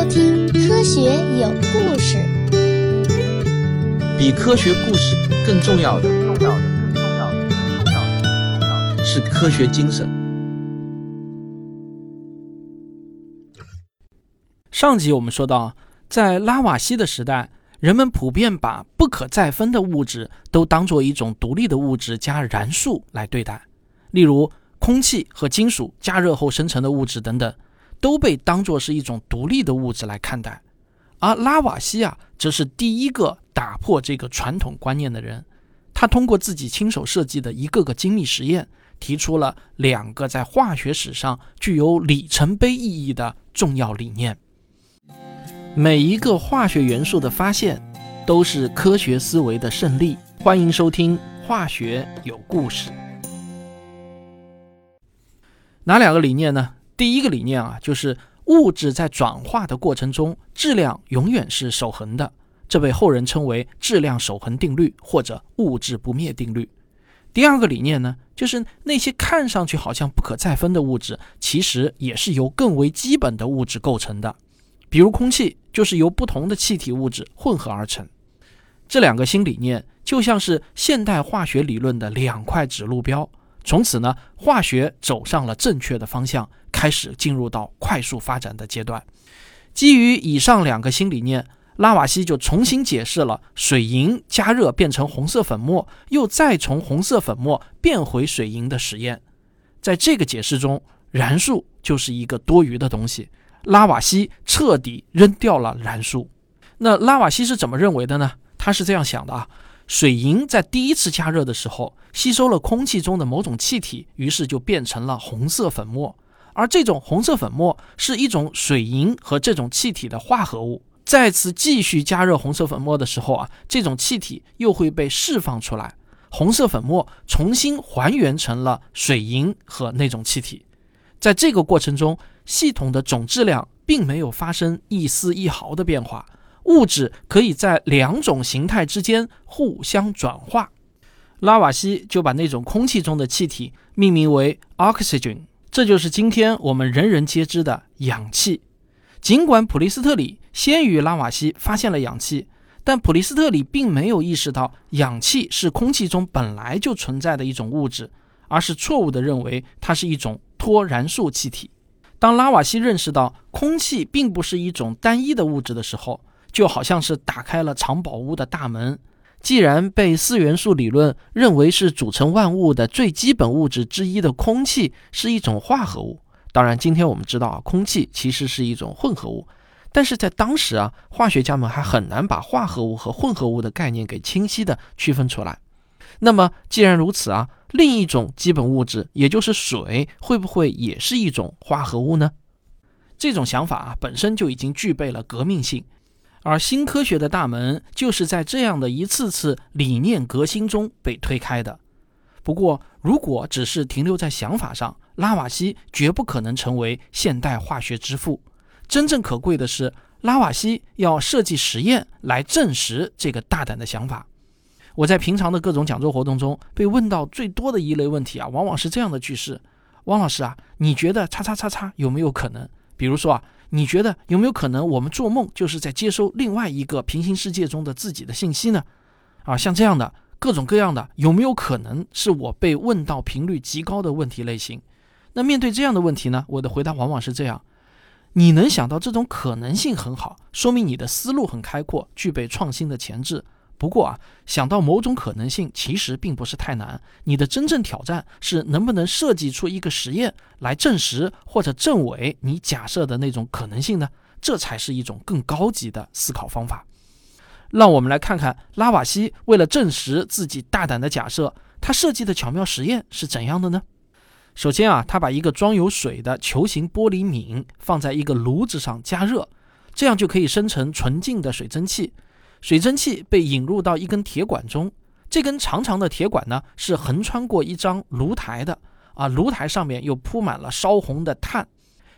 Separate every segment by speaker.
Speaker 1: 收听《科学有故事》。
Speaker 2: 比科学故事更重要的，更重要，更重要，更重要的是科学精神。
Speaker 3: 上集我们说到，在拉瓦锡的时代，人们普遍把不可再分的物质都当做一种独立的物质加燃素来对待，例如空气和金属加热后生成的物质等等。都被当作是一种独立的物质来看待，而拉瓦锡啊，则是第一个打破这个传统观念的人。他通过自己亲手设计的一个个精密实验，提出了两个在化学史上具有里程碑意义的重要理念。每一个化学元素的发现，都是科学思维的胜利。欢迎收听《化学有故事》。哪两个理念呢？第一个理念啊，就是物质在转化的过程中，质量永远是守恒的，这被后人称为质量守恒定律或者物质不灭定律。第二个理念呢，就是那些看上去好像不可再分的物质，其实也是由更为基本的物质构成的，比如空气就是由不同的气体物质混合而成。这两个新理念就像是现代化学理论的两块指路标。从此呢，化学走上了正确的方向，开始进入到快速发展的阶段。基于以上两个新理念，拉瓦锡就重新解释了水银加热变成红色粉末，又再从红色粉末变回水银的实验。在这个解释中，燃素就是一个多余的东西。拉瓦锡彻底扔掉了燃素。那拉瓦锡是怎么认为的呢？他是这样想的啊。水银在第一次加热的时候，吸收了空气中的某种气体，于是就变成了红色粉末。而这种红色粉末是一种水银和这种气体的化合物。再次继续加热红色粉末的时候啊，这种气体又会被释放出来，红色粉末重新还原成了水银和那种气体。在这个过程中，系统的总质量并没有发生一丝一毫的变化。物质可以在两种形态之间互相转化，拉瓦锡就把那种空气中的气体命名为 oxygen，这就是今天我们人人皆知的氧气。尽管普利斯特里先于拉瓦锡发现了氧气，但普利斯特里并没有意识到氧气是空气中本来就存在的一种物质，而是错误地认为它是一种脱燃素气体。当拉瓦锡认识到空气并不是一种单一的物质的时候，就好像是打开了藏宝屋的大门。既然被四元素理论认为是组成万物的最基本物质之一的空气是一种化合物，当然，今天我们知道啊，空气其实是一种混合物。但是在当时啊，化学家们还很难把化合物和混合物的概念给清晰的区分出来。那么，既然如此啊，另一种基本物质，也就是水，会不会也是一种化合物呢？这种想法啊，本身就已经具备了革命性。而新科学的大门就是在这样的一次次理念革新中被推开的。不过，如果只是停留在想法上，拉瓦锡绝不可能成为现代化学之父。真正可贵的是，拉瓦锡要设计实验来证实这个大胆的想法。我在平常的各种讲座活动中被问到最多的一类问题啊，往往是这样的句式：汪老师啊，你觉得叉叉叉叉有没有可能？比如说啊。你觉得有没有可能，我们做梦就是在接收另外一个平行世界中的自己的信息呢？啊，像这样的各种各样的，有没有可能是我被问到频率极高的问题类型？那面对这样的问题呢，我的回答往往是这样：你能想到这种可能性很好，说明你的思路很开阔，具备创新的潜质。不过啊，想到某种可能性其实并不是太难。你的真正挑战是能不能设计出一个实验来证实或者证伪你假设的那种可能性呢？这才是一种更高级的思考方法。让我们来看看拉瓦锡为了证实自己大胆的假设，他设计的巧妙实验是怎样的呢？首先啊，他把一个装有水的球形玻璃皿放在一个炉子上加热，这样就可以生成纯净的水蒸气。水蒸气被引入到一根铁管中，这根长长的铁管呢是横穿过一张炉台的，啊，炉台上面又铺满了烧红的炭，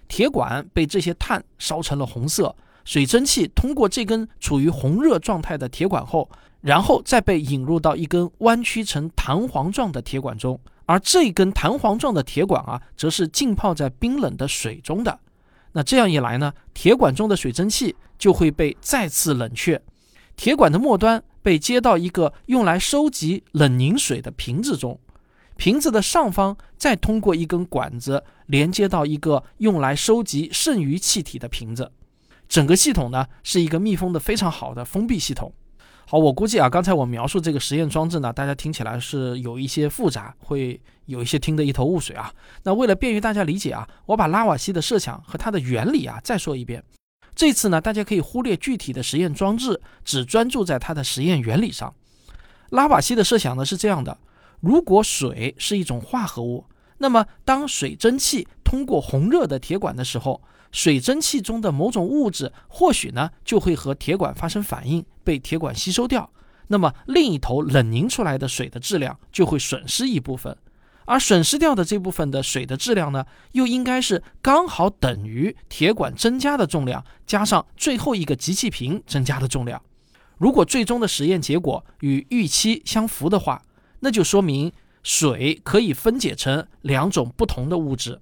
Speaker 3: 铁管被这些炭烧成了红色，水蒸气通过这根处于红热状态的铁管后，然后再被引入到一根弯曲成弹簧状的铁管中，而这根弹簧状的铁管啊，则是浸泡在冰冷的水中的。那这样一来呢，铁管中的水蒸气就会被再次冷却，铁管的末端被接到一个用来收集冷凝水的瓶子中，瓶子的上方再通过一根管子连接到一个用来收集剩余气体的瓶子，整个系统呢是一个密封的非常好的封闭系统。好，我估计啊，刚才我描述这个实验装置呢，大家听起来是有一些复杂，会有一些听得一头雾水啊。那为了便于大家理解啊，我把拉瓦锡的设想和它的原理啊再说一遍。这次呢，大家可以忽略具体的实验装置，只专注在它的实验原理上。拉瓦锡的设想呢是这样的：如果水是一种化合物，那么当水蒸气通过红热的铁管的时候，水蒸气中的某种物质或许呢就会和铁管发生反应，被铁管吸收掉。那么另一头冷凝出来的水的质量就会损失一部分，而损失掉的这部分的水的质量呢，又应该是刚好等于铁管增加的重量加上最后一个集气瓶增加的重量。如果最终的实验结果与预期相符的话，那就说明水可以分解成两种不同的物质。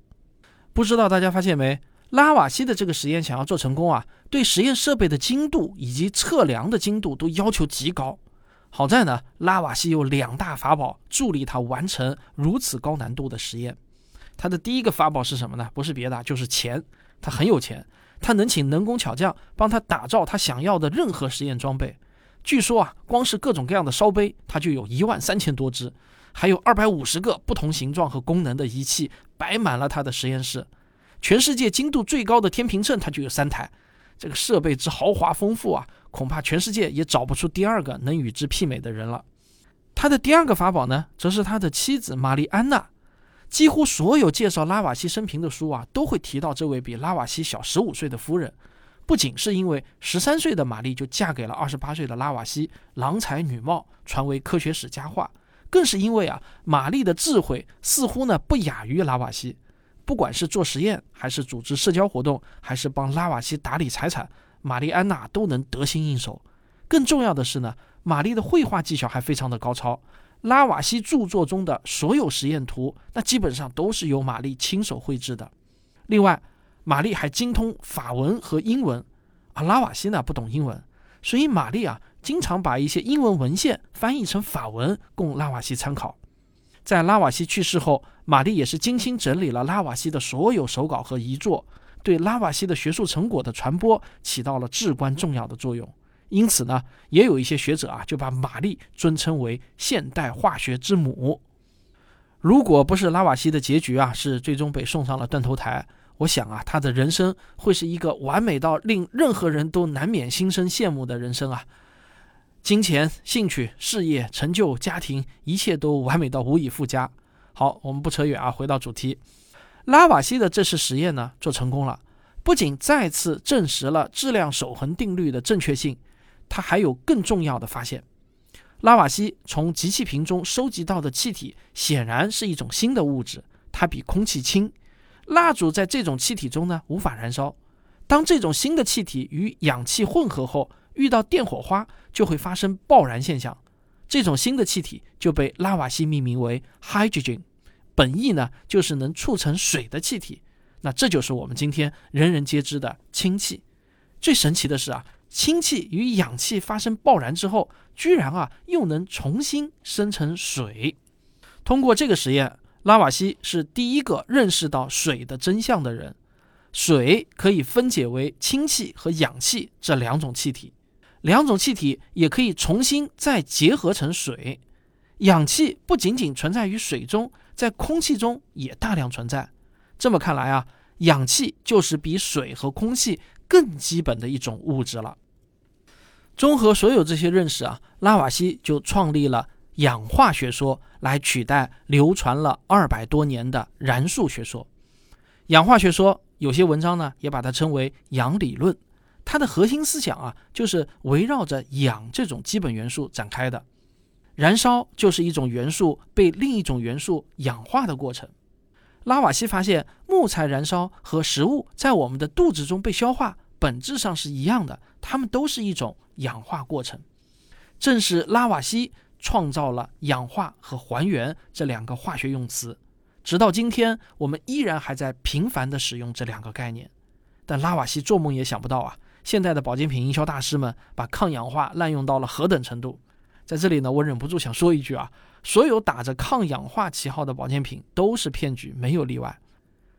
Speaker 3: 不知道大家发现没？拉瓦锡的这个实验想要做成功啊，对实验设备的精度以及测量的精度都要求极高。好在呢，拉瓦锡有两大法宝助力他完成如此高难度的实验。他的第一个法宝是什么呢？不是别的，就是钱。他很有钱，他能请能工巧匠帮他打造他想要的任何实验装备。据说啊，光是各种各样的烧杯，他就有一万三千多只，还有二百五十个不同形状和功能的仪器摆满了他的实验室。全世界精度最高的天平秤，它就有三台。这个设备之豪华丰富啊，恐怕全世界也找不出第二个能与之媲美的人了。他的第二个法宝呢，则是他的妻子玛丽安娜。几乎所有介绍拉瓦锡生平的书啊，都会提到这位比拉瓦锡小十五岁的夫人。不仅是因为十三岁的玛丽就嫁给了二十八岁的拉瓦锡，郎才女貌，传为科学史佳话，更是因为啊，玛丽的智慧似乎呢不亚于拉瓦锡。不管是做实验，还是组织社交活动，还是帮拉瓦锡打理财产，玛丽安娜都能得心应手。更重要的是呢，玛丽的绘画技巧还非常的高超。拉瓦锡著作中的所有实验图，那基本上都是由玛丽亲手绘制的。另外，玛丽还精通法文和英文，啊拉瓦锡呢不懂英文，所以玛丽啊经常把一些英文文献翻译成法文供拉瓦锡参考。在拉瓦锡去世后，玛丽也是精心整理了拉瓦锡的所有手稿和遗作，对拉瓦锡的学术成果的传播起到了至关重要的作用。因此呢，也有一些学者啊就把玛丽尊称为现代化学之母。如果不是拉瓦锡的结局啊是最终被送上了断头台，我想啊他的人生会是一个完美到令任何人都难免心生羡慕的人生啊。金钱、兴趣、事业、成就、家庭，一切都完美到无以复加。好，我们不扯远啊，回到主题。拉瓦锡的这次实验呢，做成功了，不仅再次证实了质量守恒定律的正确性，他还有更重要的发现。拉瓦锡从集气瓶中收集到的气体，显然是一种新的物质，它比空气轻。蜡烛在这种气体中呢，无法燃烧。当这种新的气体与氧气混合后，遇到电火花就会发生爆燃现象，这种新的气体就被拉瓦锡命名为 hydrogen，本意呢就是能促成水的气体。那这就是我们今天人人皆知的氢气。最神奇的是啊，氢气与氧气发生爆燃之后，居然啊又能重新生成水。通过这个实验，拉瓦锡是第一个认识到水的真相的人。水可以分解为氢气和氧气这两种气体。两种气体也可以重新再结合成水，氧气不仅仅存在于水中，在空气中也大量存在。这么看来啊，氧气就是比水和空气更基本的一种物质了。综合所有这些认识啊，拉瓦锡就创立了氧化学说，来取代流传了二百多年的燃素学说。氧化学说有些文章呢，也把它称为氧理论。它的核心思想啊，就是围绕着氧这种基本元素展开的。燃烧就是一种元素被另一种元素氧化的过程。拉瓦锡发现，木材燃烧和食物在我们的肚子中被消化，本质上是一样的，它们都是一种氧化过程。正是拉瓦锡创造了氧化和还原这两个化学用词，直到今天，我们依然还在频繁地使用这两个概念。但拉瓦锡做梦也想不到啊，现在的保健品营销大师们把抗氧化滥用到了何等程度。在这里呢，我忍不住想说一句啊，所有打着抗氧化旗号的保健品都是骗局，没有例外。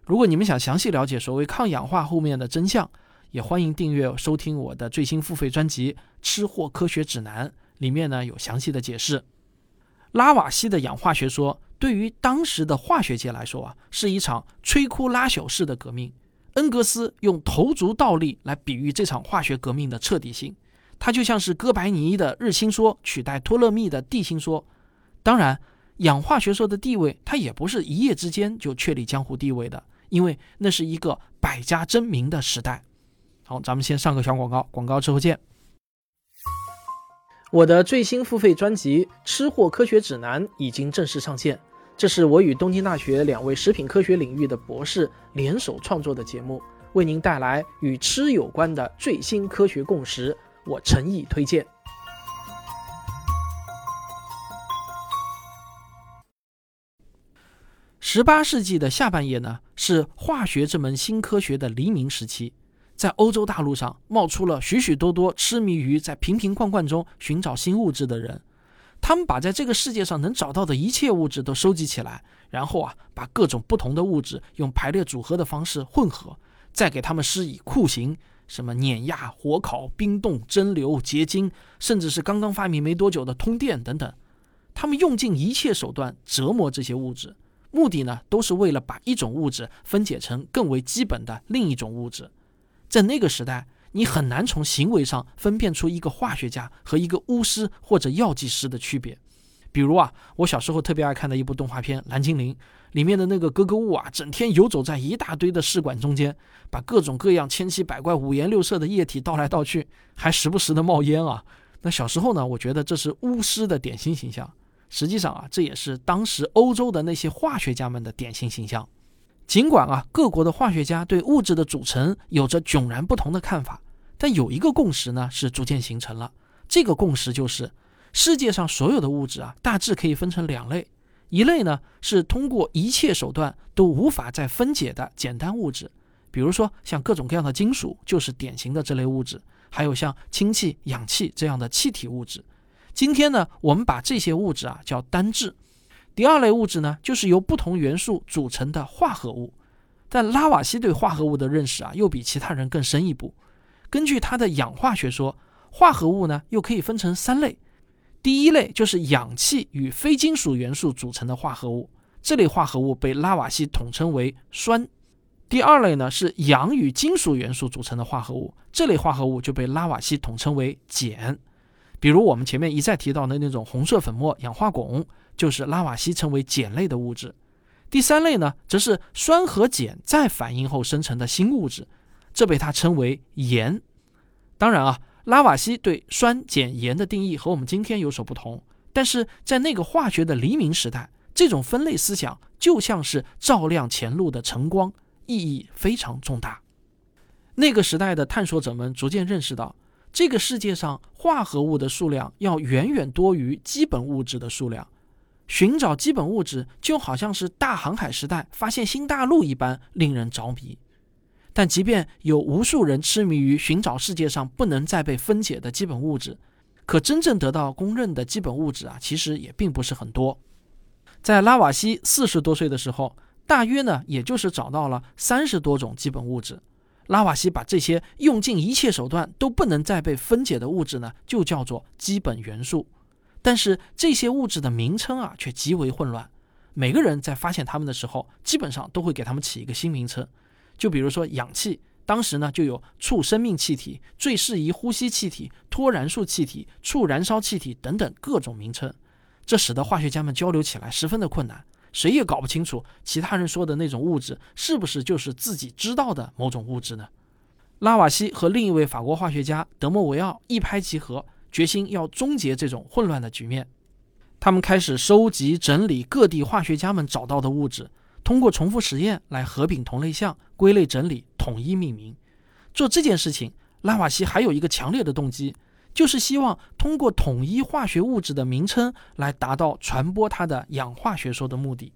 Speaker 3: 如果你们想详细了解所谓抗氧化后面的真相，也欢迎订阅收听我的最新付费专辑《吃货科学指南》，里面呢有详细的解释。拉瓦锡的氧化学说对于当时的化学界来说啊，是一场摧枯拉朽式的革命。恩格斯用头足倒立来比喻这场化学革命的彻底性，它就像是哥白尼的日心说取代托勒密的地心说。当然，氧化学说的地位它也不是一夜之间就确立江湖地位的。因为那是一个百家争鸣的时代。好，咱们先上个小广告，广告之后见。我的最新付费专辑《吃货科学指南》已经正式上线，这是我与东京大学两位食品科学领域的博士联手创作的节目，为您带来与吃有关的最新科学共识，我诚意推荐。十八世纪的下半叶呢，是化学这门新科学的黎明时期。在欧洲大陆上，冒出了许许多多痴迷于在瓶瓶罐罐中寻找新物质的人。他们把在这个世界上能找到的一切物质都收集起来，然后啊，把各种不同的物质用排列组合的方式混合，再给他们施以酷刑，什么碾压、火烤、冰冻、蒸馏、结晶，甚至是刚刚发明没多久的通电等等。他们用尽一切手段折磨这些物质。目的呢，都是为了把一种物质分解成更为基本的另一种物质。在那个时代，你很难从行为上分辨出一个化学家和一个巫师或者药剂师的区别。比如啊，我小时候特别爱看的一部动画片《蓝精灵》，里面的那个格格巫啊，整天游走在一大堆的试管中间，把各种各样千奇百怪、五颜六色的液体倒来倒去，还时不时的冒烟啊。那小时候呢，我觉得这是巫师的典型形象。实际上啊，这也是当时欧洲的那些化学家们的典型形象。尽管啊，各国的化学家对物质的组成有着迥然不同的看法，但有一个共识呢是逐渐形成了。这个共识就是，世界上所有的物质啊，大致可以分成两类：一类呢是通过一切手段都无法再分解的简单物质，比如说像各种各样的金属就是典型的这类物质；还有像氢气、氧气这样的气体物质。今天呢，我们把这些物质啊叫单质。第二类物质呢，就是由不同元素组成的化合物。但拉瓦锡对化合物的认识啊，又比其他人更深一步。根据他的氧化学说，化合物呢又可以分成三类。第一类就是氧气与非金属元素组成的化合物，这类化合物被拉瓦锡统称为酸。第二类呢是氧与金属元素组成的化合物，这类化合物就被拉瓦锡统称为碱。比如我们前面一再提到的那种红色粉末氧化汞，就是拉瓦锡称为碱类的物质。第三类呢，则是酸和碱再反应后生成的新物质，这被他称为盐。当然啊，拉瓦锡对酸碱盐的定义和我们今天有所不同，但是在那个化学的黎明时代，这种分类思想就像是照亮前路的晨光，意义非常重大。那个时代的探索者们逐渐认识到。这个世界上化合物的数量要远远多于基本物质的数量，寻找基本物质就好像是大航海时代发现新大陆一般令人着迷。但即便有无数人痴迷于寻找世界上不能再被分解的基本物质，可真正得到公认的基本物质啊，其实也并不是很多。在拉瓦锡四十多岁的时候，大约呢，也就是找到了三十多种基本物质。拉瓦锡把这些用尽一切手段都不能再被分解的物质呢，就叫做基本元素。但是这些物质的名称啊，却极为混乱。每个人在发现它们的时候，基本上都会给它们起一个新名称。就比如说氧气，当时呢就有促生命气体、最适宜呼吸气体、脱燃素气体、促燃烧气体等等各种名称，这使得化学家们交流起来十分的困难。谁也搞不清楚其他人说的那种物质是不是就是自己知道的某种物质呢？拉瓦锡和另一位法国化学家德莫维奥一拍即合，决心要终结这种混乱的局面。他们开始收集整理各地化学家们找到的物质，通过重复实验来合并同类项、归类整理、统一命名。做这件事情，拉瓦锡还有一个强烈的动机。就是希望通过统一化学物质的名称来达到传播它的氧化学说的目的。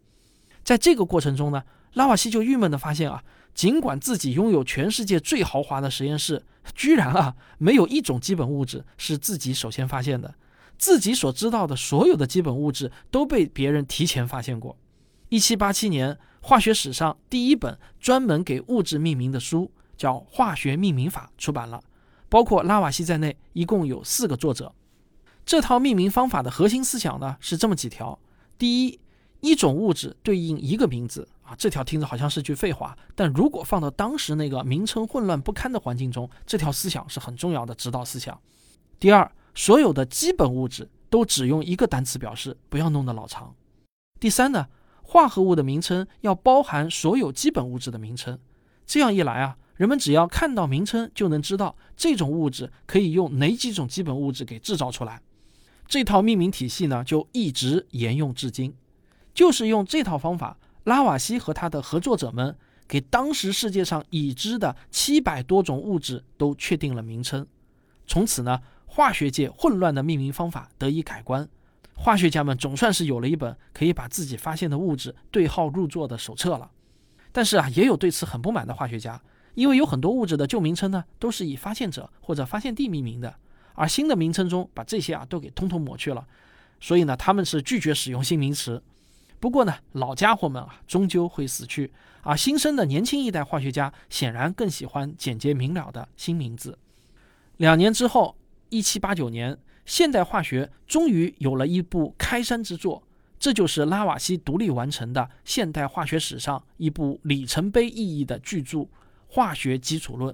Speaker 3: 在这个过程中呢，拉瓦锡就郁闷地发现啊，尽管自己拥有全世界最豪华的实验室，居然啊没有一种基本物质是自己首先发现的，自己所知道的所有的基本物质都被别人提前发现过。一七八七年，化学史上第一本专门给物质命名的书叫《化学命名法》出版了，包括拉瓦锡在内，一共有四个作者。这套命名方法的核心思想呢是这么几条：第一，一种物质对应一个名字啊，这条听着好像是句废话，但如果放到当时那个名称混乱不堪的环境中，这条思想是很重要的指导思想。第二，所有的基本物质都只用一个单词表示，不要弄得老长。第三呢？化合物的名称要包含所有基本物质的名称，这样一来啊，人们只要看到名称就能知道这种物质可以用哪几种基本物质给制造出来。这套命名体系呢，就一直沿用至今。就是用这套方法，拉瓦锡和他的合作者们给当时世界上已知的七百多种物质都确定了名称。从此呢，化学界混乱的命名方法得以改观。化学家们总算是有了一本可以把自己发现的物质对号入座的手册了，但是啊，也有对此很不满的化学家，因为有很多物质的旧名称呢都是以发现者或者发现地命名的，而新的名称中把这些啊都给通通抹去了，所以呢，他们是拒绝使用新名词。不过呢，老家伙们啊终究会死去，而新生的年轻一代化学家显然更喜欢简洁明了的新名字。两年之后，一七八九年。现代化学终于有了一部开山之作，这就是拉瓦锡独立完成的现代化学史上一部里程碑意义的巨著《化学基础论》。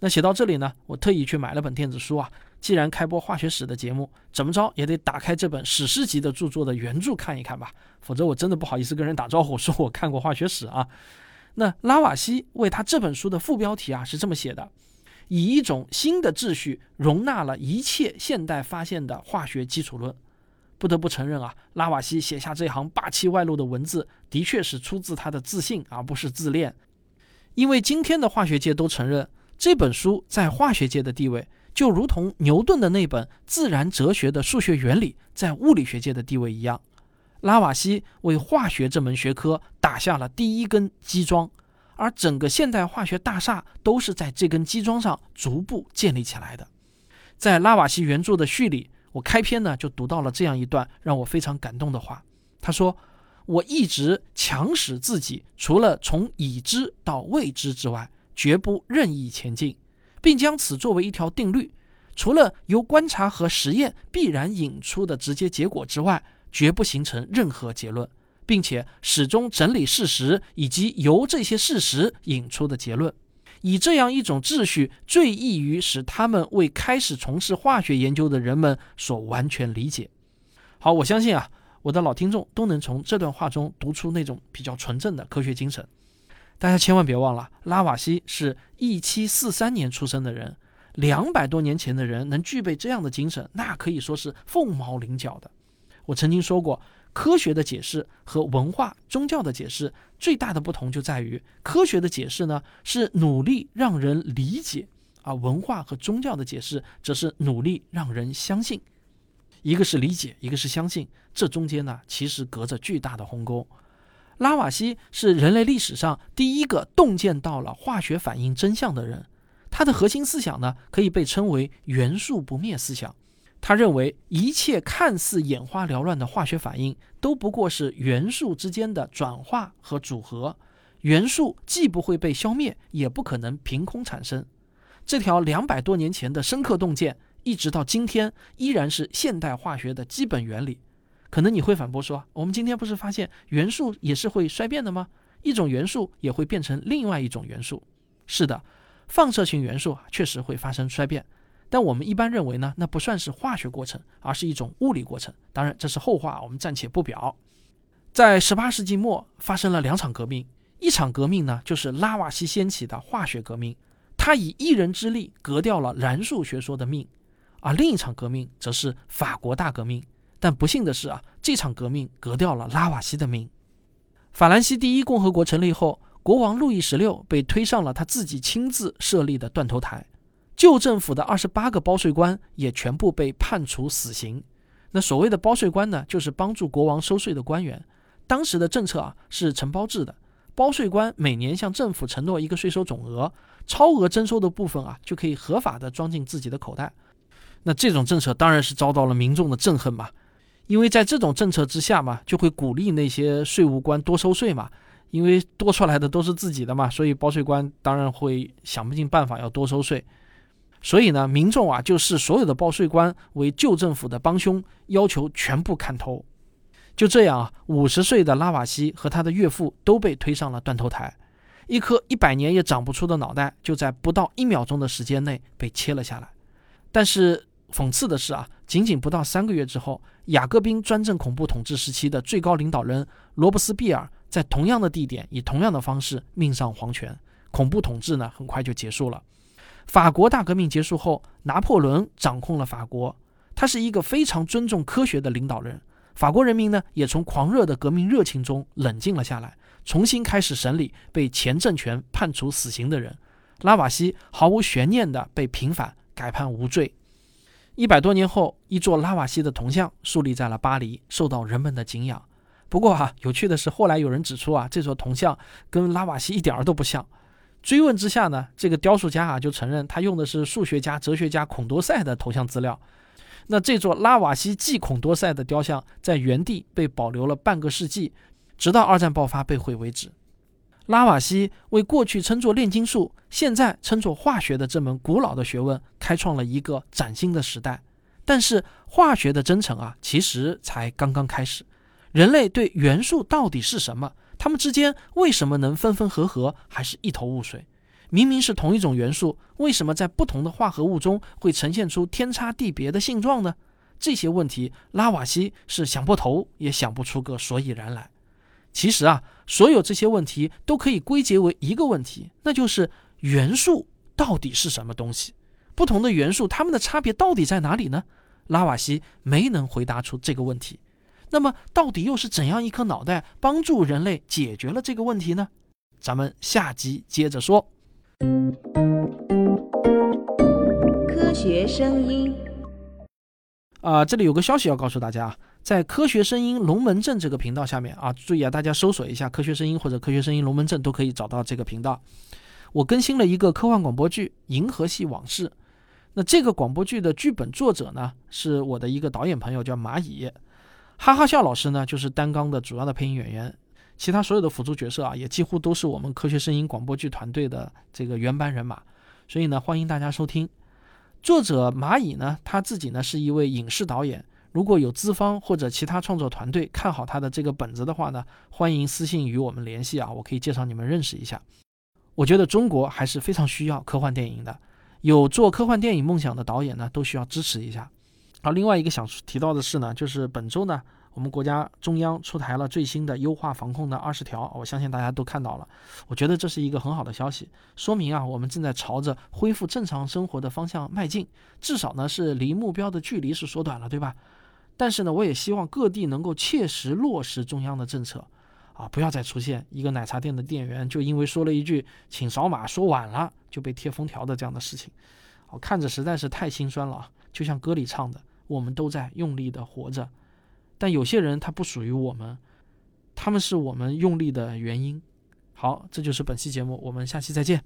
Speaker 3: 那写到这里呢，我特意去买了本电子书啊。既然开播化学史的节目，怎么着也得打开这本史诗级的著作的原著看一看吧，否则我真的不好意思跟人打招呼说我看过化学史啊。那拉瓦锡为他这本书的副标题啊是这么写的。以一种新的秩序容纳了一切现代发现的化学基础论。不得不承认啊，拉瓦锡写下这行霸气外露的文字，的确是出自他的自信，而不是自恋。因为今天的化学界都承认，这本书在化学界的地位，就如同牛顿的那本《自然哲学的数学原理》在物理学界的地位一样。拉瓦锡为化学这门学科打下了第一根基桩。而整个现代化学大厦都是在这根基桩上逐步建立起来的。在拉瓦锡原著的序里，我开篇呢就读到了这样一段让我非常感动的话。他说：“我一直强使自己，除了从已知到未知之外，绝不任意前进，并将此作为一条定律。除了由观察和实验必然引出的直接结果之外，绝不形成任何结论。”并且始终整理事实，以及由这些事实引出的结论，以这样一种秩序，最易于使他们为开始从事化学研究的人们所完全理解。好，我相信啊，我的老听众都能从这段话中读出那种比较纯正的科学精神。大家千万别忘了，拉瓦锡是一七四三年出生的人，两百多年前的人能具备这样的精神，那可以说是凤毛麟角的。我曾经说过。科学的解释和文化宗教的解释最大的不同就在于，科学的解释呢是努力让人理解，而文化和宗教的解释则是努力让人相信。一个是理解，一个是相信，这中间呢其实隔着巨大的鸿沟。拉瓦锡是人类历史上第一个洞见到了化学反应真相的人，他的核心思想呢可以被称为元素不灭思想。他认为，一切看似眼花缭乱的化学反应，都不过是元素之间的转化和组合。元素既不会被消灭，也不可能凭空产生。这条两百多年前的深刻洞见，一直到今天，依然是现代化学的基本原理。可能你会反驳说：“我们今天不是发现元素也是会衰变的吗？一种元素也会变成另外一种元素。”是的，放射性元素确实会发生衰变。但我们一般认为呢，那不算是化学过程，而是一种物理过程。当然，这是后话，我们暂且不表。在十八世纪末发生了两场革命，一场革命呢就是拉瓦锡掀起的化学革命，他以一人之力革掉了燃素学说的命；而另一场革命则是法国大革命。但不幸的是啊，这场革命革掉了拉瓦锡的命。法兰西第一共和国成立后，国王路易十六被推上了他自己亲自设立的断头台。旧政府的二十八个包税官也全部被判处死刑。那所谓的包税官呢，就是帮助国王收税的官员。当时的政策啊是承包制的，包税官每年向政府承诺一个税收总额，超额征收的部分啊，就可以合法的装进自己的口袋。那这种政策当然是遭到了民众的憎恨嘛，因为在这种政策之下嘛，就会鼓励那些税务官多收税嘛，因为多出来的都是自己的嘛，所以包税官当然会想不尽办法要多收税。所以呢，民众啊就视所有的报税官为旧政府的帮凶，要求全部砍头。就这样啊，五十岁的拉瓦锡和他的岳父都被推上了断头台，一颗一百年也长不出的脑袋就在不到一秒钟的时间内被切了下来。但是讽刺的是啊，仅仅不到三个月之后，雅各宾专政恐怖统治时期的最高领导人罗伯斯庇尔在同样的地点以同样的方式命丧黄泉，恐怖统治呢很快就结束了。法国大革命结束后，拿破仑掌控了法国。他是一个非常尊重科学的领导人。法国人民呢，也从狂热的革命热情中冷静了下来，重新开始审理被前政权判处死刑的人。拉瓦锡毫无悬念地被平反，改判无罪。一百多年后，一座拉瓦锡的铜像树立在了巴黎，受到人们的敬仰。不过哈，有趣的是，后来有人指出啊，这座铜像跟拉瓦锡一点儿都不像。追问之下呢，这个雕塑家啊就承认他用的是数学家、哲学家孔多塞的头像资料。那这座拉瓦锡祭孔多塞的雕像在原地被保留了半个世纪，直到二战爆发被毁为止。拉瓦锡为过去称作炼金术，现在称作化学的这门古老的学问开创了一个崭新的时代。但是化学的征程啊，其实才刚刚开始。人类对元素到底是什么？它们之间为什么能分分合合，还是一头雾水？明明是同一种元素，为什么在不同的化合物中会呈现出天差地别的性状呢？这些问题，拉瓦锡是想破头也想不出个所以然来。其实啊，所有这些问题都可以归结为一个问题，那就是元素到底是什么东西？不同的元素，它们的差别到底在哪里呢？拉瓦锡没能回答出这个问题。那么，到底又是怎样一颗脑袋帮助人类解决了这个问题呢？咱们下集接着说。
Speaker 4: 科学声音
Speaker 3: 啊，这里有个消息要告诉大家，在科学声音龙门阵这个频道下面啊，注意啊，大家搜索一下科学声音或者科学声音龙门阵都可以找到这个频道。我更新了一个科幻广播剧《银河系往事》，那这个广播剧的剧本作者呢，是我的一个导演朋友，叫蚂蚁。哈哈笑老师呢，就是单纲的主要的配音演员，其他所有的辅助角色啊，也几乎都是我们科学声音广播剧团队的这个原班人马，所以呢，欢迎大家收听。作者蚂蚁呢，他自己呢是一位影视导演，如果有资方或者其他创作团队看好他的这个本子的话呢，欢迎私信与我们联系啊，我可以介绍你们认识一下。我觉得中国还是非常需要科幻电影的，有做科幻电影梦想的导演呢，都需要支持一下。好，另外一个想提到的是呢，就是本周呢，我们国家中央出台了最新的优化防控的二十条，我相信大家都看到了。我觉得这是一个很好的消息，说明啊，我们正在朝着恢复正常生活的方向迈进，至少呢是离目标的距离是缩短了，对吧？但是呢，我也希望各地能够切实落实中央的政策，啊，不要再出现一个奶茶店的店员就因为说了一句“请扫码”说晚了就被贴封条的这样的事情，我看着实在是太心酸了啊！就像歌里唱的。我们都在用力的活着，但有些人他不属于我们，他们是我们用力的原因。好，这就是本期节目，我们下期再见。